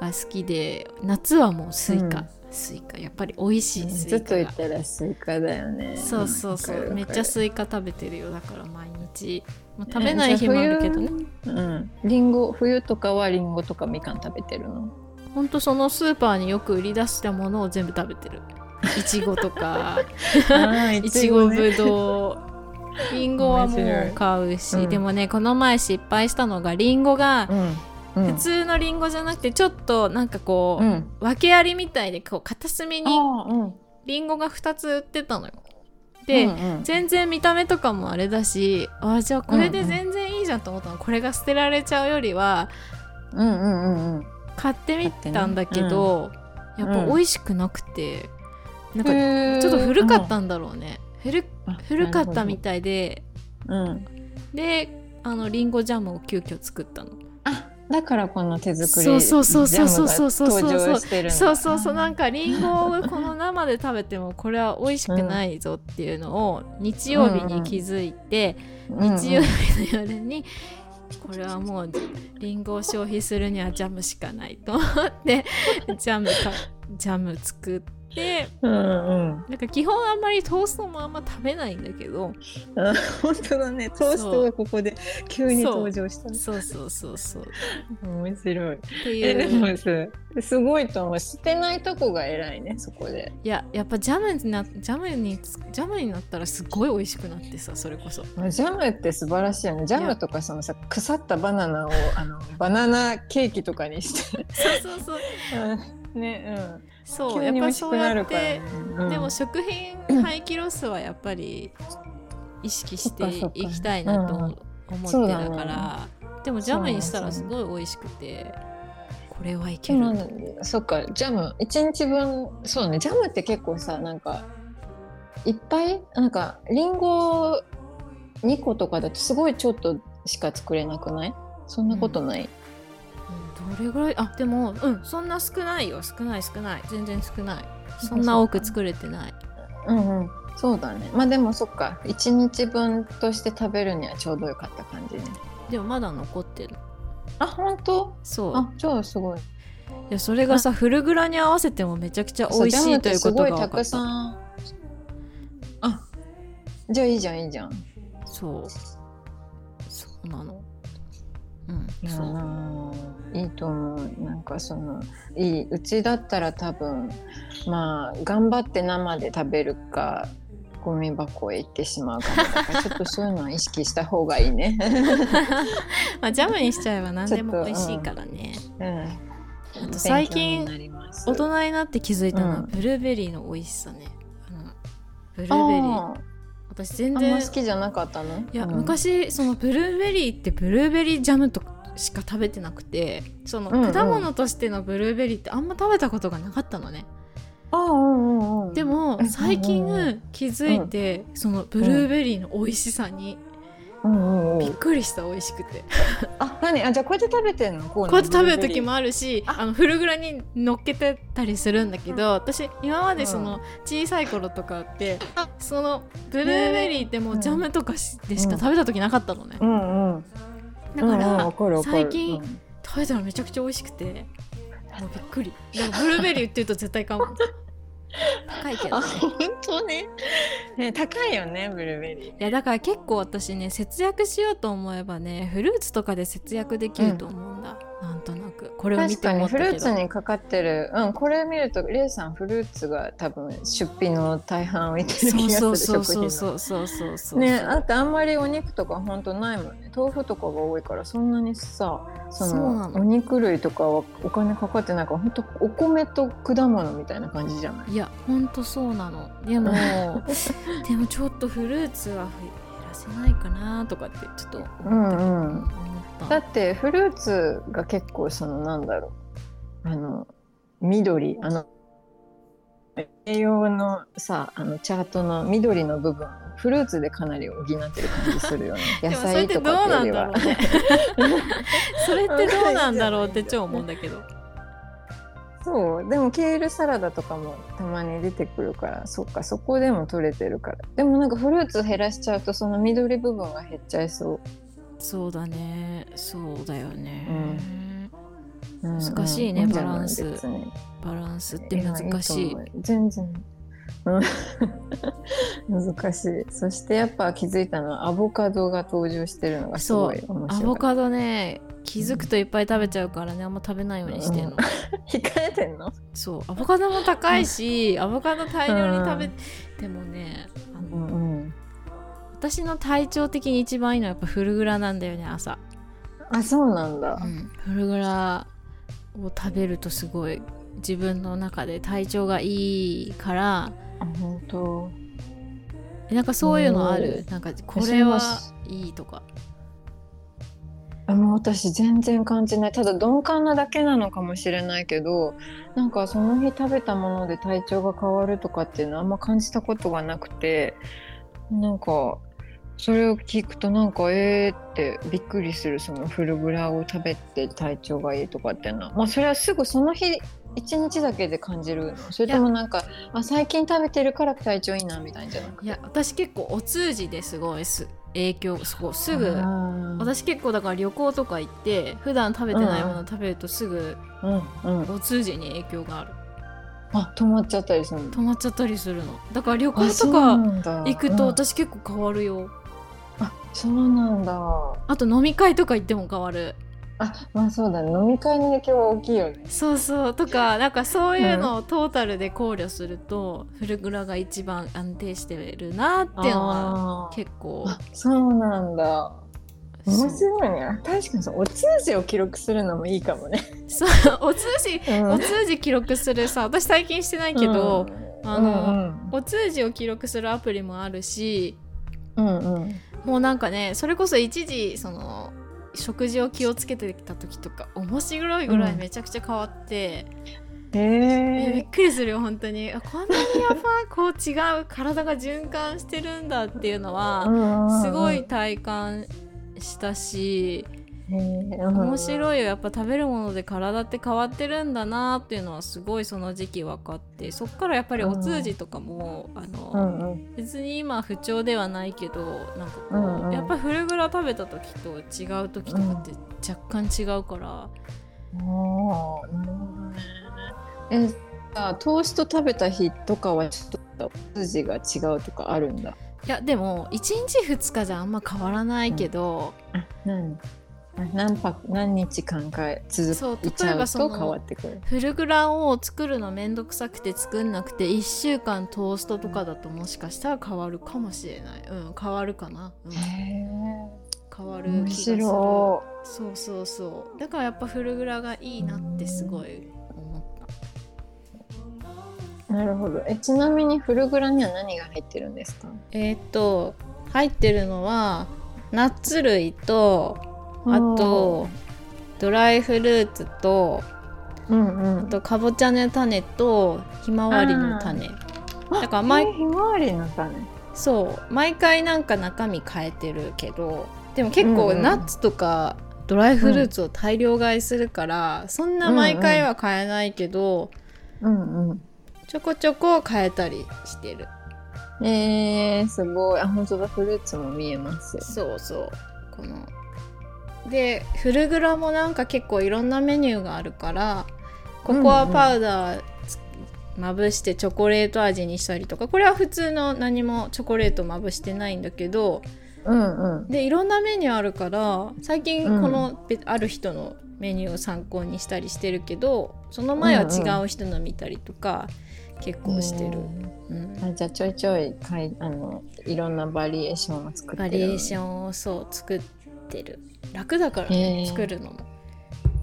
が好きで夏はもうスイカ、うん、スイカ。やっぱり美味しいスイカずっと言ったらスイカだよね。そうそうそう。めっちゃスイカ食べてるよだから毎日、まあ、食べない日もあるけどね。うん。リンゴ冬とかはリンゴとかみかん食べてるの？ほんとそのスーパーによく売り出したものを全部食べてる。いちごとか。いちごぶどうりんごはもう買うし、うん、でもねこの前失敗したのがりんごが、うん、普通のりんごじゃなくてちょっとなんかこう、うん、訳ありみたいでこう片隅にりん。ごが2つ売ってたのよ。で、うんうん、全然見た目とかもあれだしあじゃあこれで全然いいじゃんと思ったの、これが捨てられちゃうよりは、うんうんうんうん、買ってみたんだけど、ねうん、やっぱ美味しくなくて、うん、なんかちょっと古かったんだろうね、うん、古古かったみたいで、うん、であのリンゴジャムを急遽作ったの。だからこの手作りジャムが登場してるそうそうそうそう。そうなんかりんごをこの生で食べてもこれは美味しくないぞっていうのを日曜日に気づいて、うん、日曜日の夜にこれはもうりんごを消費するにはジャムしかないと思ってジャムかジャム作ってで、うんうん、なんか基本あんまりトーストもあんま食べないんだけど。あ本当だね。トーストがここで急に登場した。そう。そうそうそう面白い。えでもすすごいと思う。捨てないとこが偉いねそこで。いややっぱジャムになジャムにつジャムになったらすごい美味しくなってさそれこそ。まあジャムって素晴らしいよね。ジャムとかそのさ腐ったバナナをあのバナナケーキとかにして。そうそうそう。<laughs> うん。ねうんそうやっぱそうやってね、うん。でも食品 <clears throat> 廃棄ロスはやっぱり意識していきたいなと思思ってだからでもジャムにしたらすごい美味しくてこれはいけでるもそっか。ジャム1日分そうね。ジャムって結構さなんかいっぱい？なんかリンゴ2個とかだとすごいちょっとしか作れなくない？そんなことない、うんどれぐらい？あでもうんそんな少ないよ。少ない少ない。全然少ない。そんな多く作れてない。うんうん。そうだね。まあでもそっか。1日分として食べるにはちょうどよかった感じね。でもまだ残ってる。あ本当？そう。あじゃあすごい。いやそれがさフルグラに合わせてもめちゃくちゃ美味しいということが分かった。すごいたくさん。あじゃあいいじゃんいいじゃん。そう。そうなのうん。いいいと思うなんかそのいいうちだったら多分まあ頑張って生で食べるかゴミ箱へ行ってしまうかちょっとそういうのは意識した方がいいね。<laughs> まあジャムにしちゃえば何でも美味しいからね、うん、あと最近大人になって気づいたのは、うん。ブルーベリーの美味しさね。ブルーベリー。あ私全ーあん然ま好きじゃなかったの？いや、うん。昔そのブルーベリーってブルーベリージャムとかしか食べてなくてその果物としてのブルーベリーってあんま食べたことがなかったのね、うんうんうんでもうん最近気づいて、そのブルーベリーの美味しさにうんうんうん。びっくりした美味しくて、<laughs> あ何？あじゃあこうやって食べてんの？ここうやって食べる時ももあるしあ。のフルグラに乗っけてたりするんだけど、私今までその小さい頃とかって、そのブルーベリーってもうジャムとかしでしか食べた時なかったのね、うんうん。だから、うんうん最近うん。食べたらめちゃくちゃ美味しくてもうびっくり。でもブルーベリーって言うと絶対買う <laughs> <laughs> 高いけどあね本当ねね高いよねブルーベリー。いやだから結構私ね節約しようと思えばねフルーツとかで節約できると思うんだ、なんこれを見確かにて思ったけど。フルーツにかかってる。うんこれ見るとレイさんフルーツが多分出費の大半をいってるそう気がするそうそう食品のそうそうそうそうそう。ねあとあんまりお肉とか本当ないもんね。豆腐とかが多いからそんなにさそそうなの。のお肉類とかはお金かかってないから本当お米と果物みたいな感じじゃない？いやほんとそうなの。でも <laughs> でもちょっとフルーツは減らせないかなとかってちょっと思った。けど、うんうん。思った。だってフルーツが結構そのなんだろう。あの緑あの栄養のさあのチャートの緑の部分フルーツでかなり補ってる感じするよね。で <laughs> 野菜とかってよりは。<laughs> それってどうなんだろうって超思うんだけど。そう。でもケールサラダとかもたまに出てくるからそっかそこでも取れてるから。でもなんかフルーツ減らしちゃうとその緑部分が減っちゃいそう、そうだね。そうだよね、うん。難しいねうん。バランス。バランスって難しい。全然。うん。<laughs> 難しい。そしてやっぱ気づいたのはアボカドが登場してるのがすごい面ア白い。ボカドね気づくといっぱい食べちゃうからねあんま食べないようにしてんの、<laughs> 控えてんの？そう。アボカドも高いし、アボカド大量に食べてもねあうの、んうん私の体調的に一番いいのはやっぱフルグラなんだよね朝、あそうなんだ、フルグラを食べるとすごい自分の中で体調がいいから。あ本当。えなんかそういうのある？おなんかこれはいいとか。あもう私全然感じない。ただ鈍感なだけなのかもしれないけどなんかその日食べたもので体調が変わるとかっていうのはあんま感じたことがなくてなんかそれを聞くとなんかえーってびっくりするそのフルグラを食べて体調がいいとかっていうの。はまあそれはすぐその日一日だけで感じるの。それともなんかあ最近食べてるから体調いいなみたいんじゃなくて。いや私結構お通じですごいす影響すごいすぐ。私結構だから旅行とか行って普段食べてないもの食べるとすぐうんうん。お通じに影響がある。あ止まっちゃったりするの。止まっちゃったりするの。だから旅行とか行くとうん。私結構変わるよ、あそうなんだ。あと飲み会とか行っても変わる。あまあそうだね。飲み会の影響は大きいよね。そうそう。とかなんかそういうのをトータルで考慮すると、フルグラが一番安定してるなっていうのは結構。あそうなんだ。面白いね。確かにお通じを記録するのもいいかもね、そう。お通じうん。お通じ記録するさ私最近してないけど、うん。あのうん。お通じを記録するアプリもあるしうんうんもうなんかねそれこそ一時その食事を気をつけてた時とか面白いぐらいめちゃくちゃ変わって、へえびっえくりするよ本当に。あこんなにやっぱ <laughs> こう違う体が循環してるんだっていうのはすごい体感したし面面白いよ。やっぱ食べるもので体って変わってるんだなっていうのはすごいその時期分かって。そっからやっぱりお通じとかも、あの、うんうん。別に今不調ではないけどなんかこう、うんうん。やっぱフルグラ食べた時と違う時とかって若干違うから、あーなるほどねえさトースト食べた日とかはちょっとお通じが違うとかあるんだ？いやでも1日2日じゃあんま変わらないけど、あ何あ何泊何日間かそう続いちゃうと変わってくる。フルグラを作るのめんどくさくて作んなくて1週間トーストとかだともしかしたら変わるかもしれない。うん変わるかな、うん、へ変わえ面る気がする。白そうそうそう。だからやっぱフルグラがいいなってすごい思った。いなるほど。えちなみにフルグラには何が入ってるんですか？えーっと入ってるのはナッツ類とあとドライフルーツとうんうん。あとかぼちゃの種とひまわりの種。だから毎えひまわりの種。そう。毎回なんか中身変えてるけどでも結構うんうん。ナッツとかドライフルーツを大量買いするから、そんな毎回は買えないけど、うんうん。ちょこちょこ変えたりしてる。えー、すごい。あ本当だ。フルーツも見えますそうそう。このでフルグラもなんか結構いろんなメニューがあるからココアパウダーつまぶしてチョコレート味にしたりとかこれは普通の何もチョコレートまぶしてないんだけどうんうん。でいろんなメニューあるから最近うん。この、べある人のメニューを参考にしたりしてるけどその前は違う人の見たりとか結構してる、うん。あじゃあちょいちょいかいあのいろんなバリエーションを作ってる。バリエーションをそう作ってる。楽だからへねー作るのも。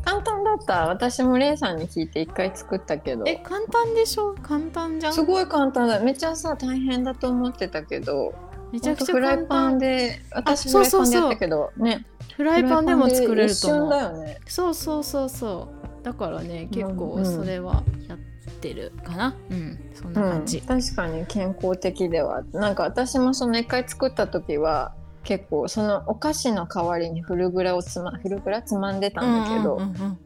簡単だった。私もレイさんに聞いて一回作ったけど。え簡単でしょ？簡単じゃん？すごい簡単だ。めっちゃさ大変だと思ってたけど。めちゃくちゃフラ簡イパン単。で私フライパンでやったけど。ね。フライパンでも作れると思う。ね。そうそうそうそう。だからね結構うん。それはやってるかな。うん、そんな感じ、うん、確かに健康的では。なんか私もその一回作った時は結構そのお菓子の代わりにフルグラをつまフルグラつまんでたんだけど、うんうんうんうん。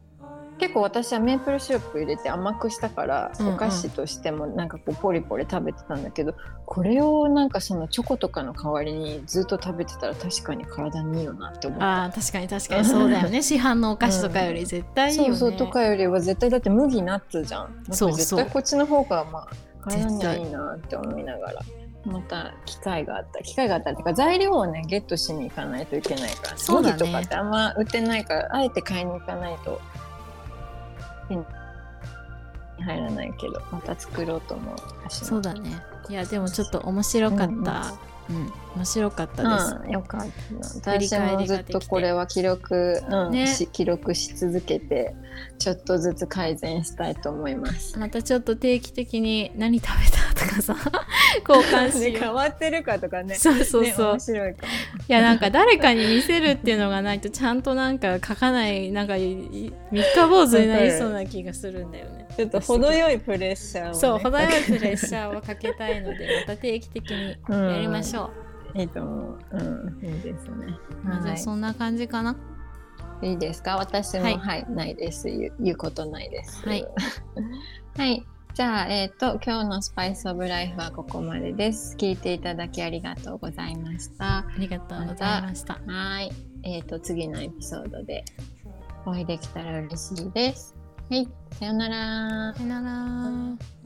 結構私はメープルシロップ入れて甘くしたから、うんうん。お菓子としてもなんかこうポリポリ食べてたんだけどこれをなんかそのチョコとかの代わりにずっと食べてたら確かに体にいいよなって思った。あー確かに確かに。そうだよね。<laughs> 市販のお菓子とかより絶対いいよね、そうそうとかよりは絶対だって麦ナッツじゃん。そうそう。絶対こっちの方がまあ体にいいなって思いながらまた機会があった機会があったっていうか材料をねゲットしに行かないといけないからそうだね。麦とかってあんま売ってないからあえて買いに行かないと手に入らないけどまた作ろうと思う。そうだね。いやでもちょっと面白かったうん、面白かったです、うん、よかった。私もずっとこれは記録、うんね。し記録し続けてちょっとずつ改善したいと思います。またちょっと定期的に何食べたとかさ <laughs> 交換しよう。わってるかとかね。そうそうそう、面白いかも。いやなんか誰かに見せるっていうのがないとちゃんとなんか書かないなんか三日坊主になりそうな気がするんだよね。ちょっと程よいプレッシャーを、ね、そう程よいプレッシャーをかけたいのでまた定期的にやりましょう。いいと思う。うん、いいですね。まあじゃはあそんな感じかな？い、いいですか？私も、ははいい、ないです。言うことないです。はい。<laughs> はい。じゃあ、えっ、と、今日のスパイスオブライフはここまでです。聞いていただきありがとうございました。ありがとうございました。はい。えっ、と、次のエピソードでお会いできたら嬉しいです。はい。さよなら。さよなら。